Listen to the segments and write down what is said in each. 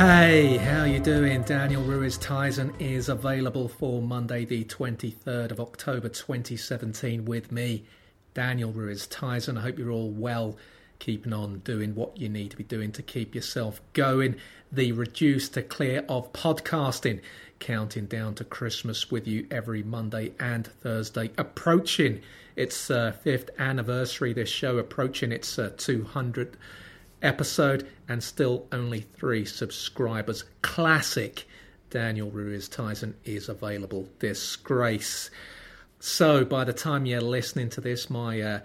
Hey, how you doing? Daniel Ruiz Tizon is available for Monday the 23rd of October 2017 with me, Daniel Ruiz Tizon. I hope you're all well, keeping on doing what you need to be doing to keep yourself going. The reduced to clear of podcasting, counting down to Christmas with you every Monday and Thursday, approaching its uh, fifth anniversary. This show approaching its uh, 200th episode and still only three subscribers. Classic Daniel Ruiz Tizon is available. Disgrace. So by the time you're listening to this, my uh,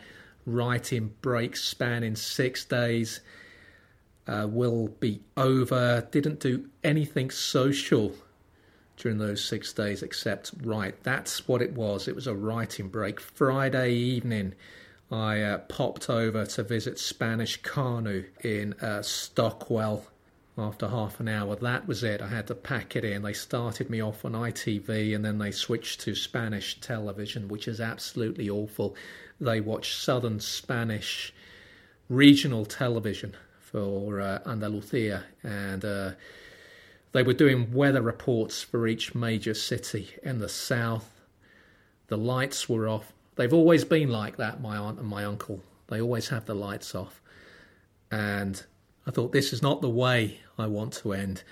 writing break spanning six days uh, will be over. Didn't do anything social during those six days except write. That's what it was. It was a writing break. Friday evening I uh, popped over to visit Spanish Kanu in uh, Stockwell after half an hour. That was it. I had to pack it in. They started me off on ITV and then they switched to Spanish television, which is absolutely awful. They watch Southern Spanish regional television for uh, Andalusia and uh, they were doing weather reports for each major city in the south. The lights were off They've always been like that, my aunt and my uncle. They always have the lights off. And I thought, this is not the way I want to end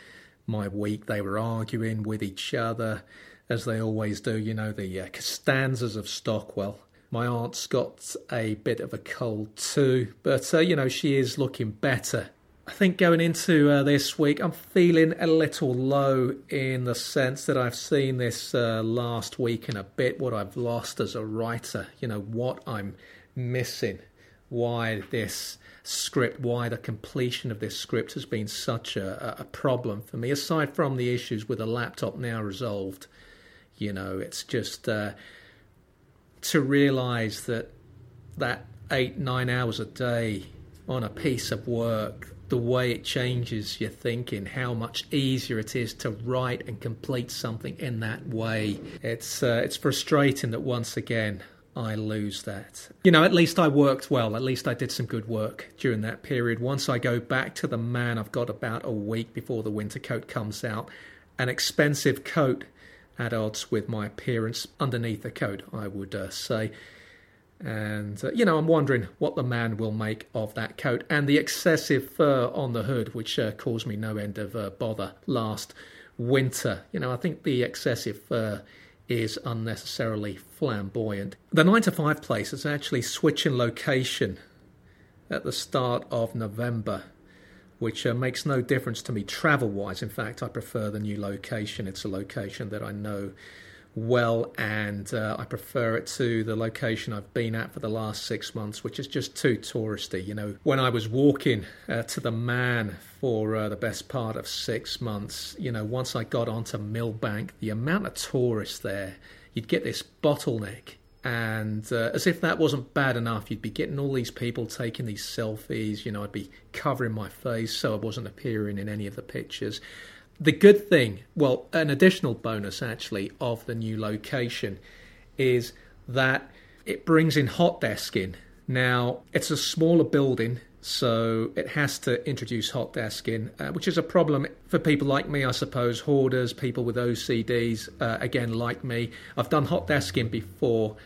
my week. They were arguing with each other, as they always do, you know, the uh, Costanzas of Stockwell. My aunt's got a bit of a cold too, but, uh, you know, she is looking better I think going into uh, this week, I'm feeling a little low in the sense that I've seen this uh, last week in a bit what I've lost as a writer, you know, what I'm missing, why this script, why the completion of this script has been such a, a problem for me, aside from the issues with the laptop now resolved. You know, it's just uh, to realize that that eight, nine hours a day on a piece of work the way it changes your thinking, how much easier it is to write and complete something in that way. It's uh, it's frustrating that once again I lose that. You know, at least I worked well. At least I did some good work during that period. Once I go back to the man, I've got about a week before the winter coat comes out. An expensive coat at odds with my appearance underneath the coat, I would uh, say. And, uh, you know, I'm wondering what the man will make of that coat and the excessive fur on the hood, which uh, caused me no end of uh, bother last winter. You know, I think the excessive fur is unnecessarily flamboyant. The 9 to 5 place is actually switching location at the start of November, which uh, makes no difference to me travel wise. In fact, I prefer the new location. It's a location that I know well, and uh, I prefer it to the location I've been at for the last six months, which is just too touristy. You know, when I was walking uh, to the man for uh, the best part of six months, you know, once I got onto Millbank, the amount of tourists there, you'd get this bottleneck. And uh, as if that wasn't bad enough, you'd be getting all these people taking these selfies. You know, I'd be covering my face so I wasn't appearing in any of the pictures the good thing, well, an additional bonus actually of the new location is that it brings in hot desking. Now, it's a smaller building, so it has to introduce hot desking, uh, which is a problem for people like me, I suppose, hoarders, people with OCDs, uh, again, like me. I've done hot desking before,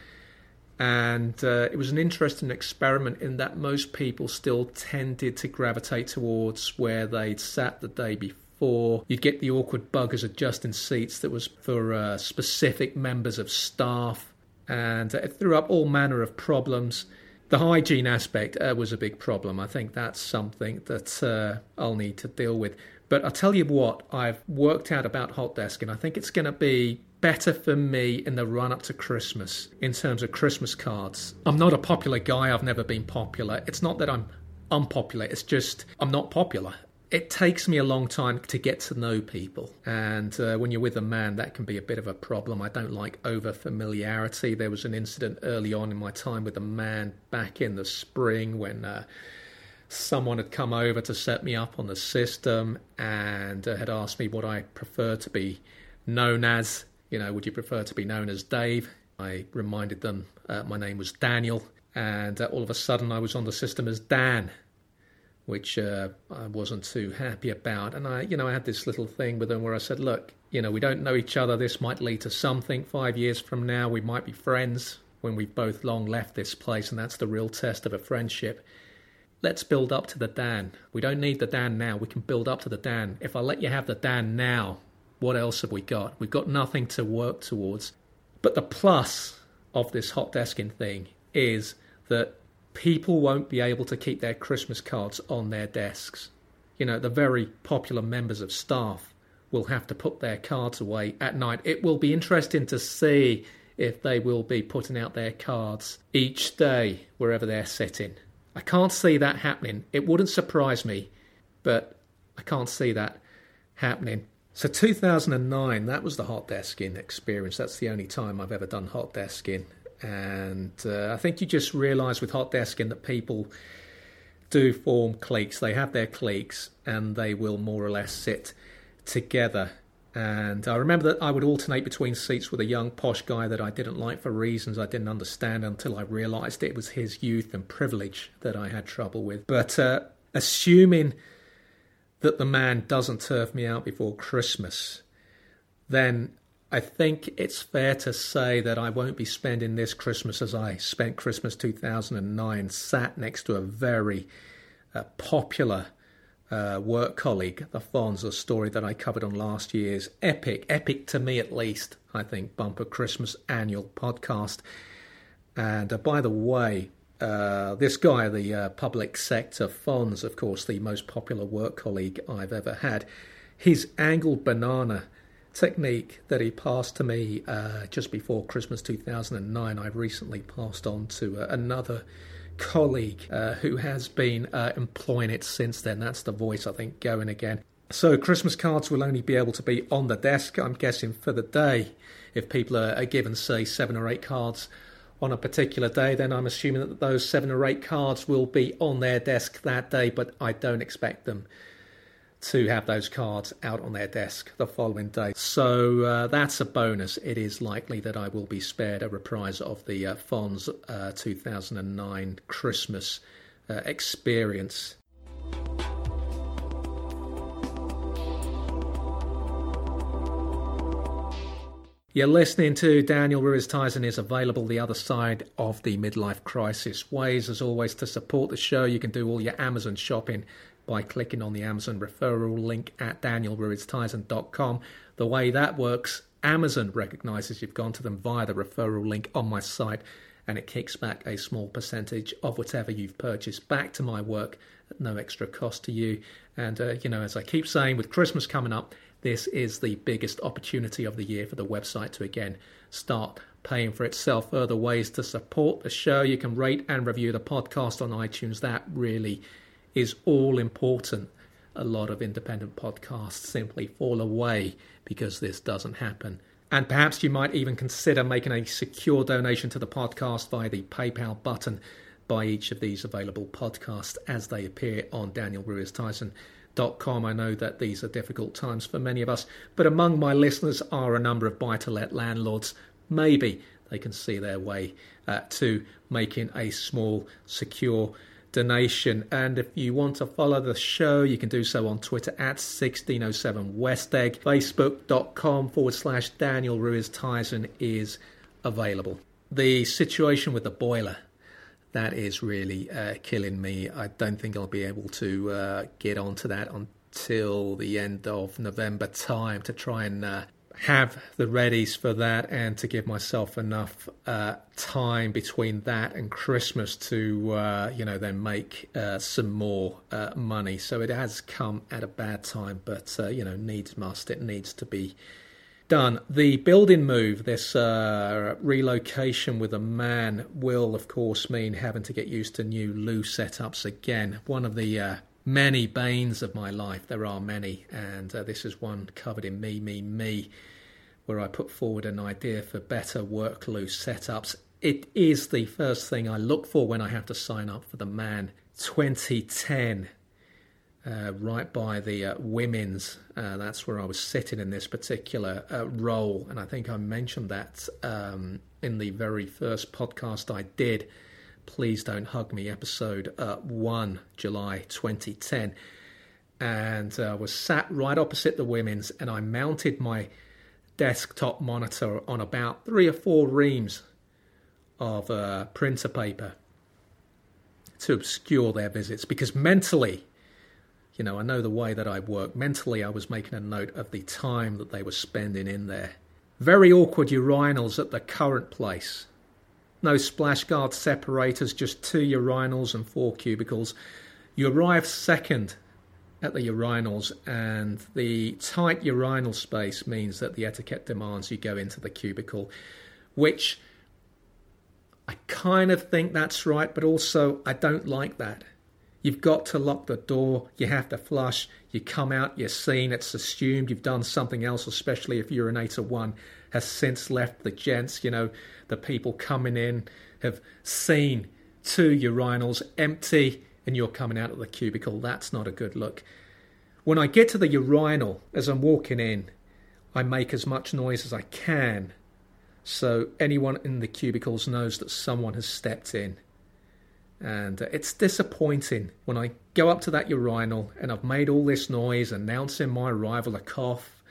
and uh, it was an interesting experiment in that most people still tended to gravitate towards where they'd sat the day before for you'd get the awkward buggers adjusting seats that was for uh, specific members of staff, and it threw up all manner of problems. The hygiene aspect uh, was a big problem. I think that's something that uh, I'll need to deal with. But I'll tell you what, I've worked out about hot desk, and I think it's going to be better for me in the run up to Christmas in terms of Christmas cards. I'm not a popular guy, I've never been popular. It's not that I'm unpopular, it's just I'm not popular it takes me a long time to get to know people. And uh, when you're with a man, that can be a bit of a problem. I don't like over familiarity. There was an incident early on in my time with a man back in the spring when. Uh, someone had come over to set me up on the system and uh, had asked me what I prefer to be known as. You know, would you prefer to be known as Dave? I reminded them uh, my name was Daniel, and uh, all of a sudden I was on the system as Dan which uh, I wasn't too happy about. And I, you know, I had this little thing with them where I said, look, you know, we don't know each other. This might lead to something. Five years from now, we might be friends when we've both long left this place, and that's the real test of a friendship. Let's build up to the Dan. We don't need the Dan now. We can build up to the Dan. If I let you have the Dan now, what else have we got? We've got nothing to work towards. But the plus of this hot desking thing is that people won't be able to keep their Christmas cards on their desks. You know, the very popular members of staff will have to put their cards away at night. It will be interesting to see if they will be putting out their cards each day wherever they're sitting. I can't see that happening. It wouldn't surprise me, but I can't see that happening. So 2009, that was the hot desking experience. That's the only time I've ever done hot desking. And uh, I think you just realise with hot desking that people do form cliques. They have their cliques and they will more or less sit together. And I remember that I would alternate between seats with a young posh guy that I didn't like for reasons I didn't understand until I realised it was his youth and privilege that I had trouble with. But uh, assuming that the man doesn't turf me out before Christmas, then I think it's fair to say that I won't be spending this Christmas as I spent Christmas 2009, sat next to a very uh, popular uh, work colleague, the Fonz, story that I covered on last year's epic, epic to me at least, I think, bumper Christmas annual podcast. And uh, by the way, uh, this guy, the uh, public sector Fonz, of course, the most popular work colleague I've ever had, his angled banana technique that he passed to me uh, just before Christmas 2009, I've recently passed on to uh, another colleague uh, who has been uh, employing it since then. That's the voice, I think, going again. So, Christmas cards will only be able to be on the desk, I'm guessing, for the day. If people are given, say, seven or eight cards on a particular day, then I'm assuming that those seven or eight cards will be on their desk that day, but I don't expect them to have those cards out on their desk the following day. So uh, that's a bonus. It is likely that I will be spared a reprise of the uh, Fonz uh, 2009 Christmas uh, experience. You're listening to Daniel Ruiz Tizon is available the other side of the midlife crisis. Ways, as always, to support the show. You can do all your Amazon shopping by clicking on the Amazon referral link at danielruiztizon.com. The way that works, Amazon recognizes you've gone to them via the referral link on my site and it kicks back a small percentage of whatever you've purchased back to my work at no extra cost to you. And, uh, you know, as I keep saying, with Christmas coming up, this is the biggest opportunity of the year for the website to again start paying for itself. Further ways to support the show, you can rate and review the podcast on iTunes. That really is all important. A lot of independent podcasts simply fall away because this doesn't happen. And perhaps you might even consider making a secure donation to the podcast via the PayPal button by each of these available podcasts as they appear on danielruiztizon.com. I know that these are difficult times for many of us, but among my listeners are a number of buy to let landlords. Maybe they can see their way uh, to making a small, secure donation. And if you want to follow the show, you can do so on Twitter at 1607westegg. Facebook.com forward slash Daniel Ruiz Tizon is available. The situation with the boiler. That is really uh, killing me. I don't think I'll be able to uh, get onto that until the end of November time to try and uh, have the readies for that and to give myself enough uh, time between that and Christmas to, uh, you know, then make uh, some more uh, money. So it has come at a bad time, but, uh, you know, needs must. It needs to be done. The building move, this uh, relocation with a man, will, of course, mean having to get used to new loo setups again. One of the many banes of my life. There are many, and uh, this is one covered in Me, Me, Me, where I put forward an idea for better work loose setups. It is the first thing I look for when I have to sign up for the Man 2010. Uh, right by the uh, women's. Uh, that's where I was sitting in this particular uh, role, and I think I mentioned that um, in the very first podcast I did Please Don't Hug Me, episode uh, 1, July 2010. And I uh, was sat right opposite the women's, and I mounted my desktop monitor on about three or four reams of uh, printer paper to obscure their visits because mentally, you know, I know the way that I work. Mentally, I was making a note of the time that they were spending in there. Very awkward urinals at the current place. No splash guard separators, just two urinals and four cubicles. You arrive second at the urinals, and the tight urinal space means that the etiquette demands you go into the cubicle, which I kind of think that's right, but also I don't like that. You've got to lock the door, you have to flush, you come out, you're seen, it's assumed you've done something else, especially if urinator one has since left the gents. You know, the people coming in have seen two urinals empty and you're coming out of the cubicle. That's not a good look. When I get to the urinal as I'm walking in, I make as much noise as I can so anyone in the cubicles knows that someone has stepped in. And uh, it's disappointing when I go up to that urinal and I've made all this noise announcing my arrival, a cough,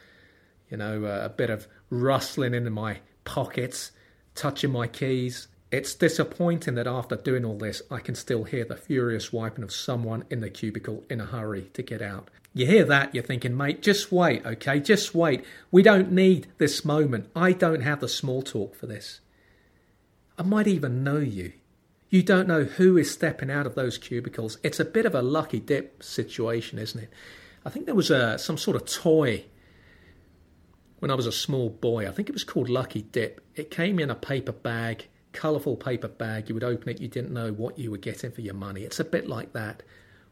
you know, a bit of rustling in my pockets, touching my keys, it's disappointing that after doing all this, I can still hear the furious wiping of someone in the cubicle in a hurry to get out. You hear that, you're thinking, mate, just wait, okay? Just wait. We don't need this moment. I don't have the small talk for this. I might even know you. You don't know who is stepping out of those cubicles. It's a bit of a lucky dip situation, isn't it? I think there was a, some sort of toy when I was a small boy. I think it was called Lucky Dip. It came in a paper bag colourful paper bag. You would open it, you didn't know what you were getting for your money. It's a bit like that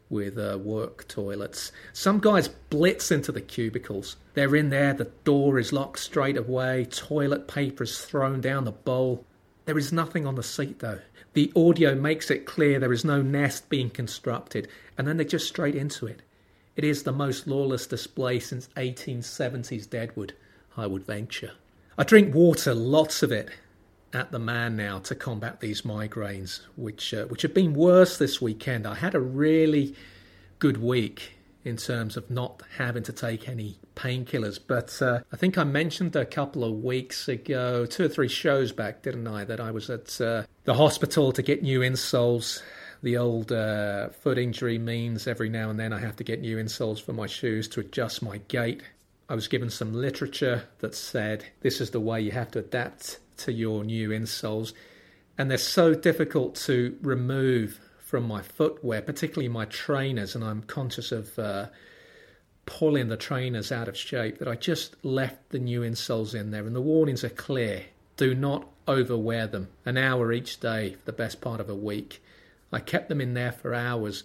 with uh, work toilets. Some guys blitz into the cubicles. They're in there, the door is locked straight away, toilet paper is thrown down the bowl. There is nothing on the seat though. The audio makes it clear there is no nest being constructed, and then they're just straight into it. It is the most lawless display since 1870s Deadwood, I would venture. I drink water, lots of it, at the man now to combat these migraines, which uh, which have been worse this weekend. I had a really good week in terms of not having to take any painkillers, but uh, I think I mentioned a couple of weeks ago, two or three shows back, didn't I, that I was at uh, the hospital to get new insoles. The old uh, foot injury means every now and then I have to get new insoles for my shoes to adjust my gait. I was given some literature that said this is the way you have to adapt to your new insoles, and they're so difficult to remove from my footwear, particularly my trainers, and I'm conscious of uh, pulling the trainers out of shape that I just left the new insoles in there, and the warnings are clear. Do not overwear them. An hour each day for the best part of a week. I kept them in there for hours,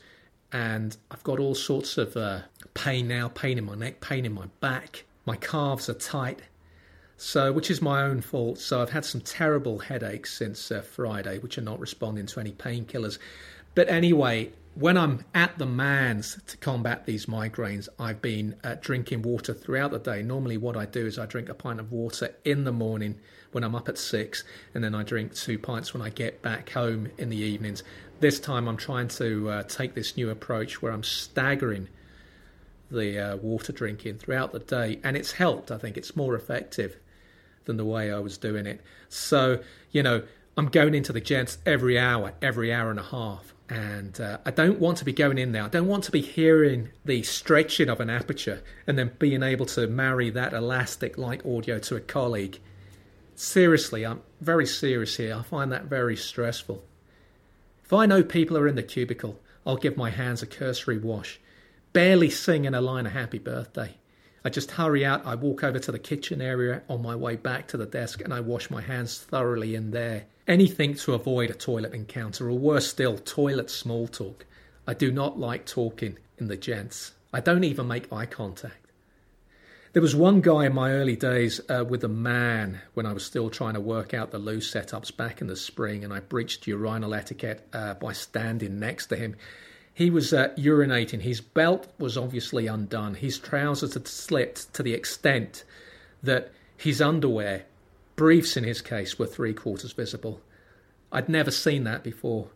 and I've got all sorts of uh, pain now pain in my neck, pain in my back. My calves are tight. So, which is my own fault. So, I've had some terrible headaches since uh, Friday, which are not responding to any painkillers. But anyway, when I'm at the man's to combat these migraines, I've been uh, drinking water throughout the day. Normally, what I do is I drink a pint of water in the morning when I'm up at six, and then I drink two pints when I get back home in the evenings. This time, I'm trying to uh, take this new approach where I'm staggering the uh, water drinking throughout the day, and it's helped. I think it's more effective than the way I was doing it. So, you know, I'm going into the gents every hour, every hour and a half. And uh, I don't want to be going in there. I don't want to be hearing the stretching of an aperture and then being able to marry that elastic like audio to a colleague. Seriously, I'm very serious here. I find that very stressful. If I know people are in the cubicle, I'll give my hands a cursory wash, barely singing a line of happy birthday. I just hurry out, I walk over to the kitchen area on my way back to the desk, and I wash my hands thoroughly in there. Anything to avoid a toilet encounter, or worse still, toilet small talk. I do not like talking in the gents. I don't even make eye contact. There was one guy in my early days uh, with a man when I was still trying to work out the loo setups back in the spring, and I breached urinal etiquette uh, by standing next to him. He was uh, urinating. His belt was obviously undone. His trousers had slipped to the extent that his underwear, briefs in his case, were three quarters visible. I'd never seen that before.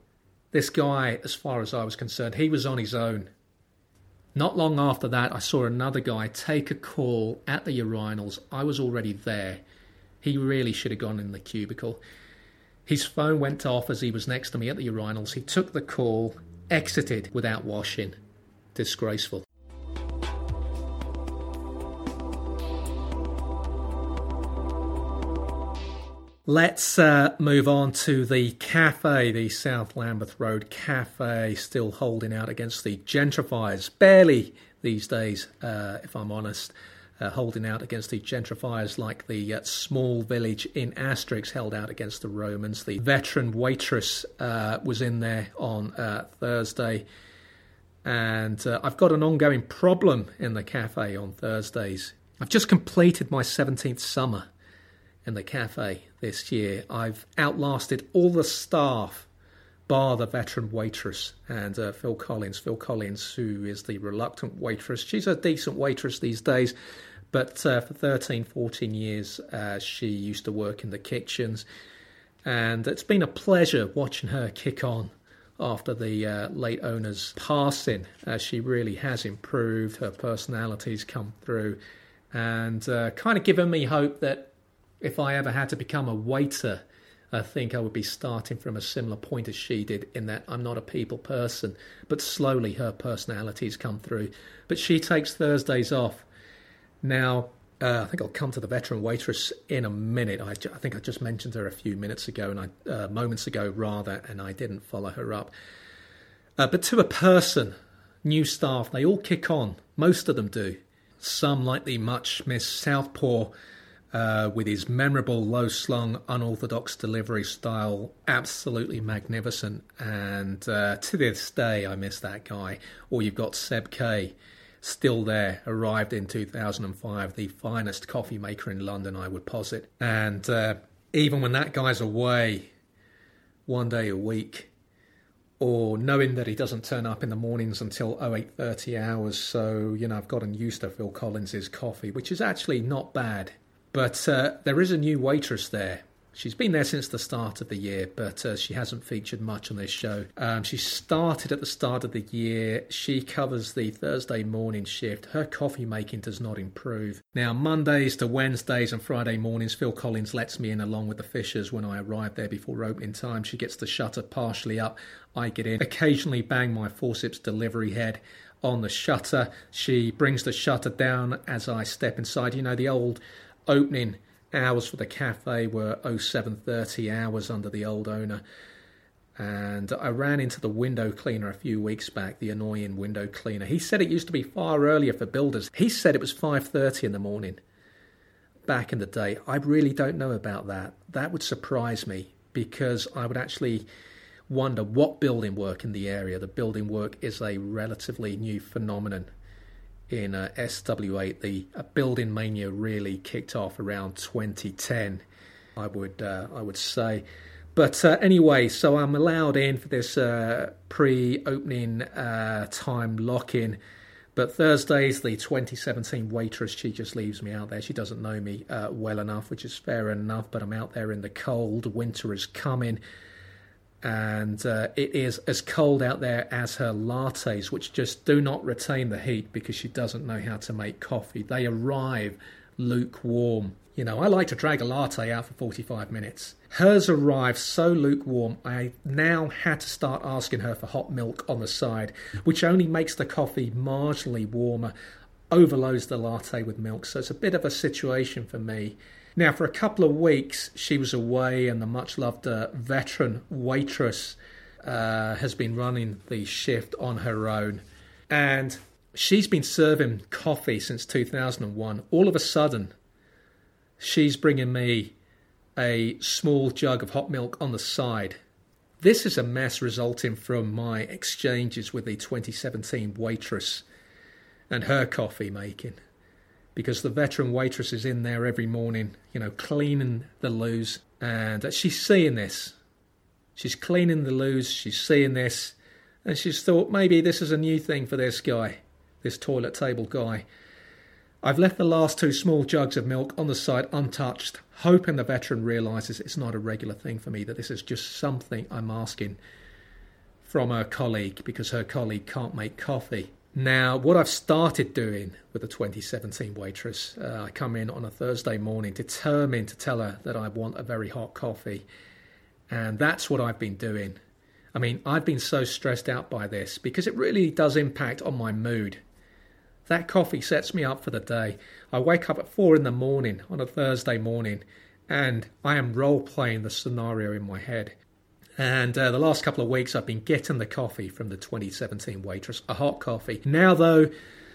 This guy, as far as I was concerned, he was on his own. Not long after that, I saw another guy take a call at the urinals. I was already there. He really should have gone in the cubicle. His phone went off as he was next to me at the urinals. He took the call, exited without washing. Disgraceful. Let's uh, move on to the cafe, the South Lambeth Road Cafe, still holding out against the gentrifiers. Barely these days, uh, if I'm honest, uh, holding out against the gentrifiers like the uh, small village in Asterix held out against the Romans. The veteran waitress uh, was in there on uh, Thursday. And I've got an ongoing problem in the cafe on Thursdays. I've just completed my 17th summer in the cafe this year. I've outlasted all the staff, bar the veteran waitress and uh, Phil Collins. Phil Collins, who is the reluctant waitress. She's a decent waitress these days, but uh, for 13, 14 years, uh, she used to work in the kitchens. And it's been a pleasure watching her kick on after the uh, late owner's passing. Uh, she really has improved. Her personality's come through and uh, kind of given me hope that if I ever had to become a waiter, I think I would be starting from a similar point as she did, in that I'm not a people person, but slowly her personalities come through. But she takes Thursdays off. Now, uh, I think I'll come to the veteran waitress in a minute. I, I think I just mentioned her a few minutes ago, and I uh, moments ago rather, and I didn't follow her up. Uh, but to a person, new staff, they all kick on. Most of them do. Some, like the much Miss Southpaw, uh, with his memorable low slung, unorthodox delivery style, absolutely magnificent. And uh, to this day, I miss that guy. Or you've got Seb K, still there, arrived in 2005, the finest coffee maker in London, I would posit. And uh, even when that guy's away, one day a week, or knowing that he doesn't turn up in the mornings until 0830 hours so you know i've gotten used to phil collins's coffee which is actually not bad but uh, there is a new waitress there. She's been there since the start of the year, but uh, she hasn't featured much on this show. Um, she started at the start of the year. She covers the Thursday morning shift. Her coffee making does not improve. Now, Mondays to Wednesdays and Friday mornings, Phil Collins lets me in along with the Fishers when I arrive there before opening time. She gets the shutter partially up. I get in, occasionally bang my forceps delivery head on the shutter. She brings the shutter down as I step inside. You know, the old opening hours for the cafe were 0730 hours under the old owner. And I ran into the window cleaner a few weeks back, the annoying window cleaner. He said it used to be far earlier for builders. He said it was 5:30 in the morning. Back in the day, I really don't know about that. That would surprise me because I would actually wonder what building work in the area. The building work is a relatively new phenomenon in uh, SW8, the uh, building mania really kicked off around 2010. I would uh, I would say. But uh, anyway, so I'm allowed in for this uh, pre-opening uh, time lock-in. But Thursday's the 2017 waitress. She just leaves me out there. She doesn't know me well enough, which is fair enough. But I'm out there in the cold. Winter is coming and uh, it is as cold out there as her lattes, which just do not retain the heat because she doesn't know how to make coffee. They arrive lukewarm. You know, I like to drag a latte out for 45 minutes. Hers arrived so lukewarm, I now had to start asking her for hot milk on the side, which only makes the coffee marginally warmer, overloads the latte with milk. So it's a bit of a situation for me. Now, for a couple of weeks, she was away, and the much loved uh, veteran waitress uh, has been running the shift on her own. And she's been serving coffee since 2001. All of a sudden, she's bringing me a small jug of hot milk on the side. This is a mess resulting from my exchanges with the 2017 waitress and her coffee making because the veteran waitress is in there every morning, you know, cleaning the loos. And she's seeing this. She's cleaning the loos, she's seeing this, and she's thought maybe this is a new thing for this guy, this toilet table guy. I've left the last two small jugs of milk on the side untouched, hoping the veteran realises it's not a regular thing for me, that this is just something I'm asking from her colleague because her colleague can't make coffee. Now, what I've started doing with the 2017 waitress, uh, I come in on a Thursday morning determined to tell her that I want a very hot coffee. And that's what I've been doing. I mean, I've been so stressed out by this because it really does impact on my mood. That coffee sets me up for the day. I wake up at four in the morning on a Thursday morning and I am role playing the scenario in my head. And uh, the last couple of weeks, I've been getting the coffee from the 2017 waitress, a hot coffee. Now, though,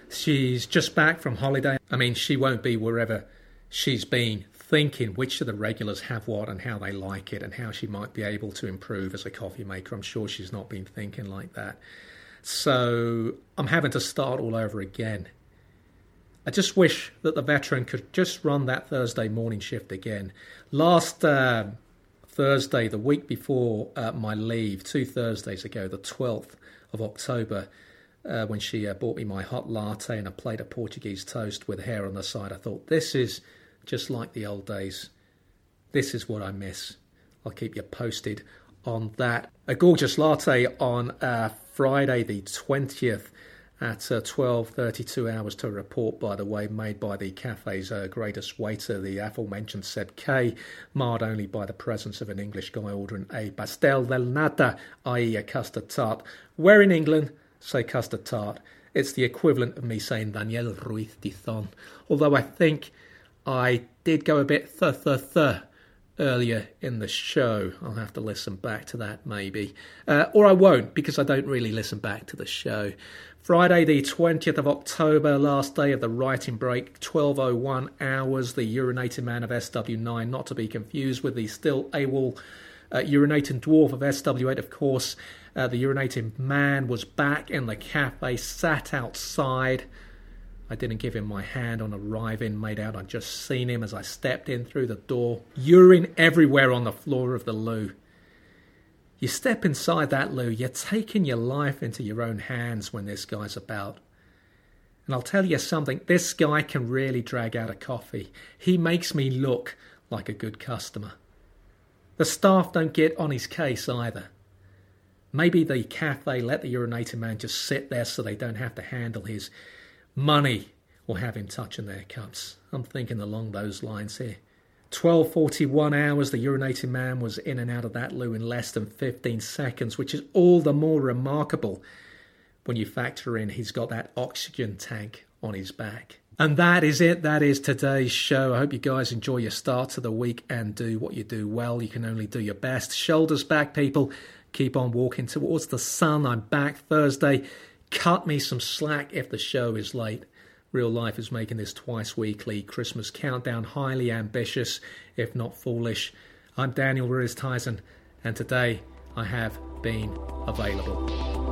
she's just back from holiday. I mean, she won't be wherever she's been thinking which of the regulars have what and how they like it and how she might be able to improve as a coffee maker. I'm sure she's not been thinking like that. So I'm having to start all over again. I just wish that the veteran could just run that Thursday morning shift again. Last uh, Thursday, the week before uh, my leave, two Thursdays ago, the 12th of October, uh, when she uh, bought me my hot latte and a plate of Portuguese toast with hair on the side, I thought, this is just like the old days. This is what I miss. I'll keep you posted on that. A gorgeous latte on uh, Friday, the 20th at uh, 12.32 hours to report, by the way, made by the cafe's uh, greatest waiter, the aforementioned Seb K, marred only by the presence of an English guy ordering a pastel del nata, i.e. a custard tart. Where in England, say custard tart. It's the equivalent of me saying Daniel Ruiz Tizon, although I think I did go a bit th th th earlier in the show. I'll have to listen back to that maybe. Uh, or I won't because I don't really listen back to the show. Friday, the 20th of October, last day of the writing break, 12.01 hours. The urinating man of SW9, not to be confused with the still AWOL uh, urinating dwarf of SW8, of course. Uh, the urinating man was back in the cafe, sat outside. I didn't give him my hand on arriving, made out I'd just seen him as I stepped in through the door. Urine everywhere on the floor of the loo. You step inside that loo, you're taking your life into your own hands when this guy's about. And I'll tell you something, this guy can really drag out a coffee. He makes me look like a good customer. The staff don't get on his case either. Maybe the cafe let the urinating man just sit there so they don't have to handle his money or have him touching their cups. I'm thinking along those lines here. 1241 hours, the urinating man was in and out of that loo in less than 15 seconds, which is all the more remarkable when you factor in he's got that oxygen tank on his back. And that is it. That is today's show. I hope you guys enjoy your start to the week and do what you do well. You can only do your best. Shoulders back, people. Keep on walking towards the sun. I'm back Thursday. Cut me some slack if the show is late. Real Life is making this twice weekly Christmas countdown highly ambitious, if not foolish. I'm Daniel Ruiz Tizon, and today I have been available.